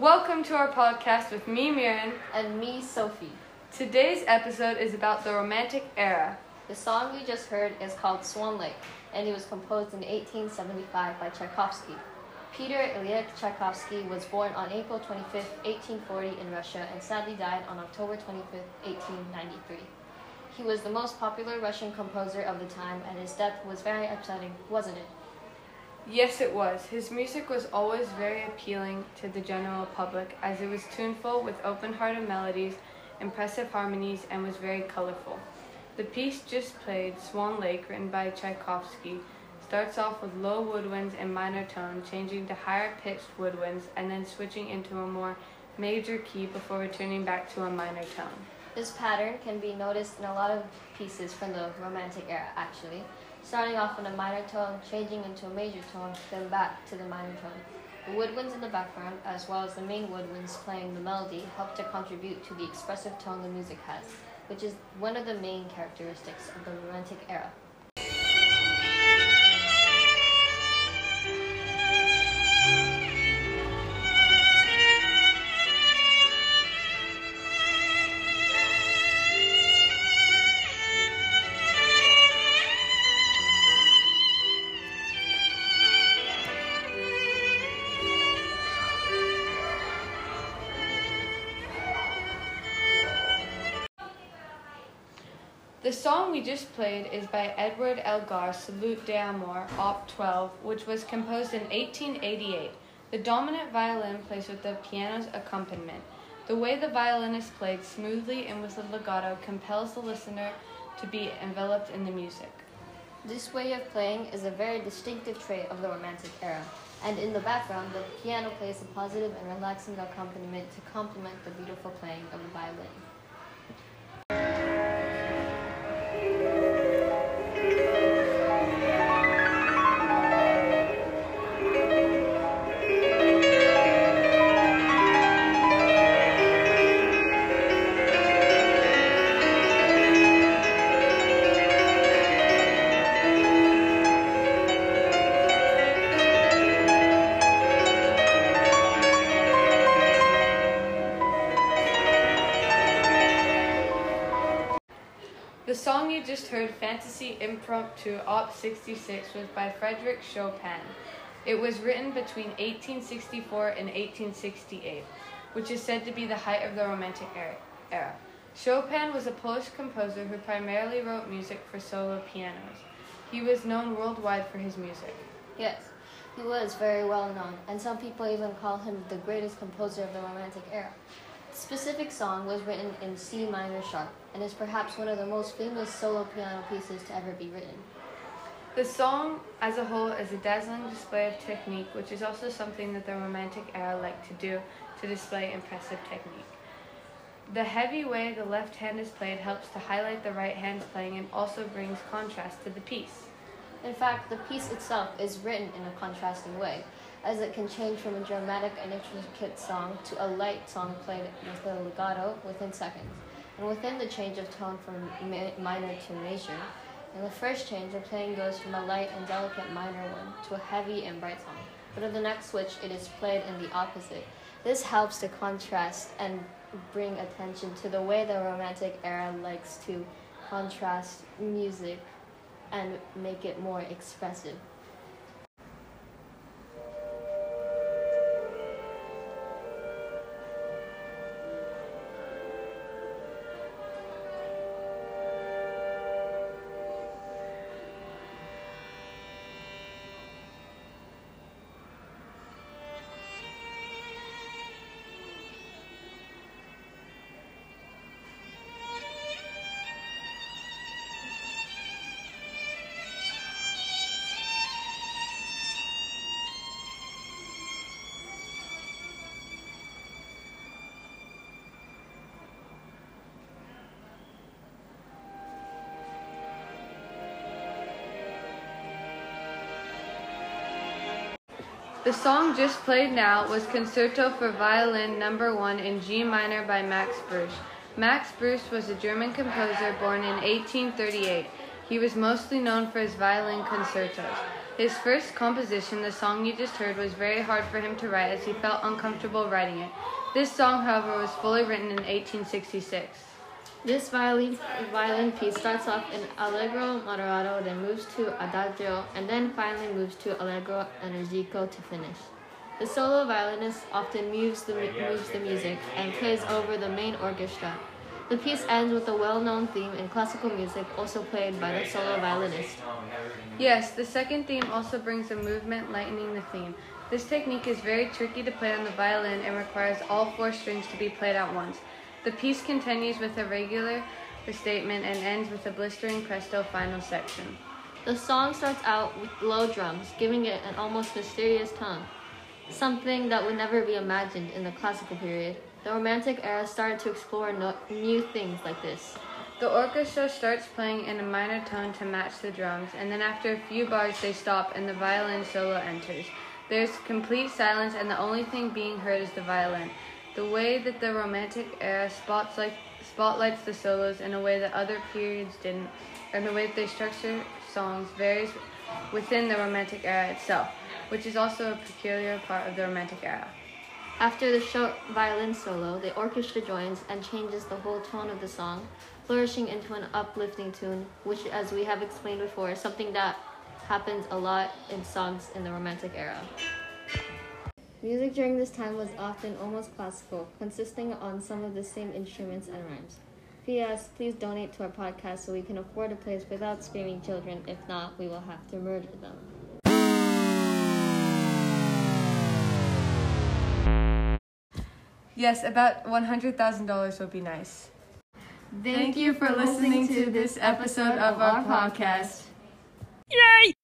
Welcome to our podcast with me, Mirren. And me, Sophie. Today's episode is about the Romantic era. The song you just heard is called Swan Lake, and it was composed in 1875 by Tchaikovsky. Peter Ilyich Tchaikovsky was born on April 25, 1840 in Russia and sadly died on October 25, 1893. He was the most popular Russian composer of the time and his death was very upsetting, wasn't it? Yes, it was. His music was always very appealing to the general public as it was tuneful with open hearted melodies, impressive harmonies, and was very colorful. The piece just played, Swan Lake, written by Tchaikovsky, starts off with low woodwinds and minor tone, changing to higher pitched woodwinds, and then switching into a more major key before returning back to a minor tone. This pattern can be noticed in a lot of pieces from the Romantic era, actually, starting off in a minor tone, changing into a major tone, then back to the minor tone. The woodwinds in the background, as well as the main woodwinds playing the melody, help to contribute to the expressive tone the music has, which is one of the main characteristics of the Romantic era. Song we just played is by Edward Elgar, Salute d'Amour, Op 12, which was composed in 1888. The dominant violin plays with the piano's accompaniment. The way the violinist played smoothly and with a legato compels the listener to be enveloped in the music. This way of playing is a very distinctive trait of the Romantic era, and in the background, the piano plays a positive and relaxing accompaniment to complement the beautiful playing of the violin. Song you just heard, Fantasy Impromptu Op 66, was by Frederick Chopin. It was written between 1864 and 1868, which is said to be the height of the Romantic er-, era. Chopin was a Polish composer who primarily wrote music for solo pianos. He was known worldwide for his music. Yes, he was very well known, and some people even call him the greatest composer of the Romantic era. Specific song was written in C minor sharp and is perhaps one of the most famous solo piano pieces to ever be written. The song as a whole is a dazzling display of technique, which is also something that the Romantic era liked to do to display impressive technique. The heavy way the left hand is played helps to highlight the right hand's playing and also brings contrast to the piece. In fact, the piece itself is written in a contrasting way, as it can change from a dramatic and intricate song to a light song played with a legato within seconds, and within the change of tone from minor to major. In the first change, the playing goes from a light and delicate minor one to a heavy and bright song, but in the next switch, it is played in the opposite. This helps to contrast and bring attention to the way the Romantic era likes to contrast music and make it more expressive. The song just played now was Concerto for Violin Number 1 in G minor by Max Bruch. Max Bruch was a German composer born in 1838. He was mostly known for his violin concertos. His first composition, the song you just heard, was very hard for him to write as he felt uncomfortable writing it. This song, however, was fully written in 1866. This violin, violin piece starts off in Allegro moderato, then moves to Adagio, and then finally moves to Allegro energico to finish. The solo violinist often moves the, moves the music and plays over the main orchestra. The piece ends with a well known theme in classical music, also played by the solo violinist. Yes, the second theme also brings a movement lightening the theme. This technique is very tricky to play on the violin and requires all four strings to be played at once. The piece continues with a regular restatement and ends with a blistering presto final section. The song starts out with low drums, giving it an almost mysterious tone, something that would never be imagined in the classical period. The Romantic era started to explore no- new things like this. The orchestra starts playing in a minor tone to match the drums, and then after a few bars they stop and the violin solo enters. There's complete silence, and the only thing being heard is the violin. The way that the Romantic era spotlights, the solos in a way that other periods didn't, and the way that they structure songs varies within the Romantic era itself, which is also a peculiar part of the Romantic era. After the short violin solo, the orchestra joins and changes the whole tone of the song, flourishing into an uplifting tune, which, as we have explained before, is something that happens a lot in songs in the Romantic era. Music during this time was often almost classical, consisting on some of the same instruments and rhymes. P.S. Please donate to our podcast so we can afford a place without screaming children. If not, we will have to murder them. Yes, about $100,000 would be nice. Thank you for listening to this episode of our podcast. Yay!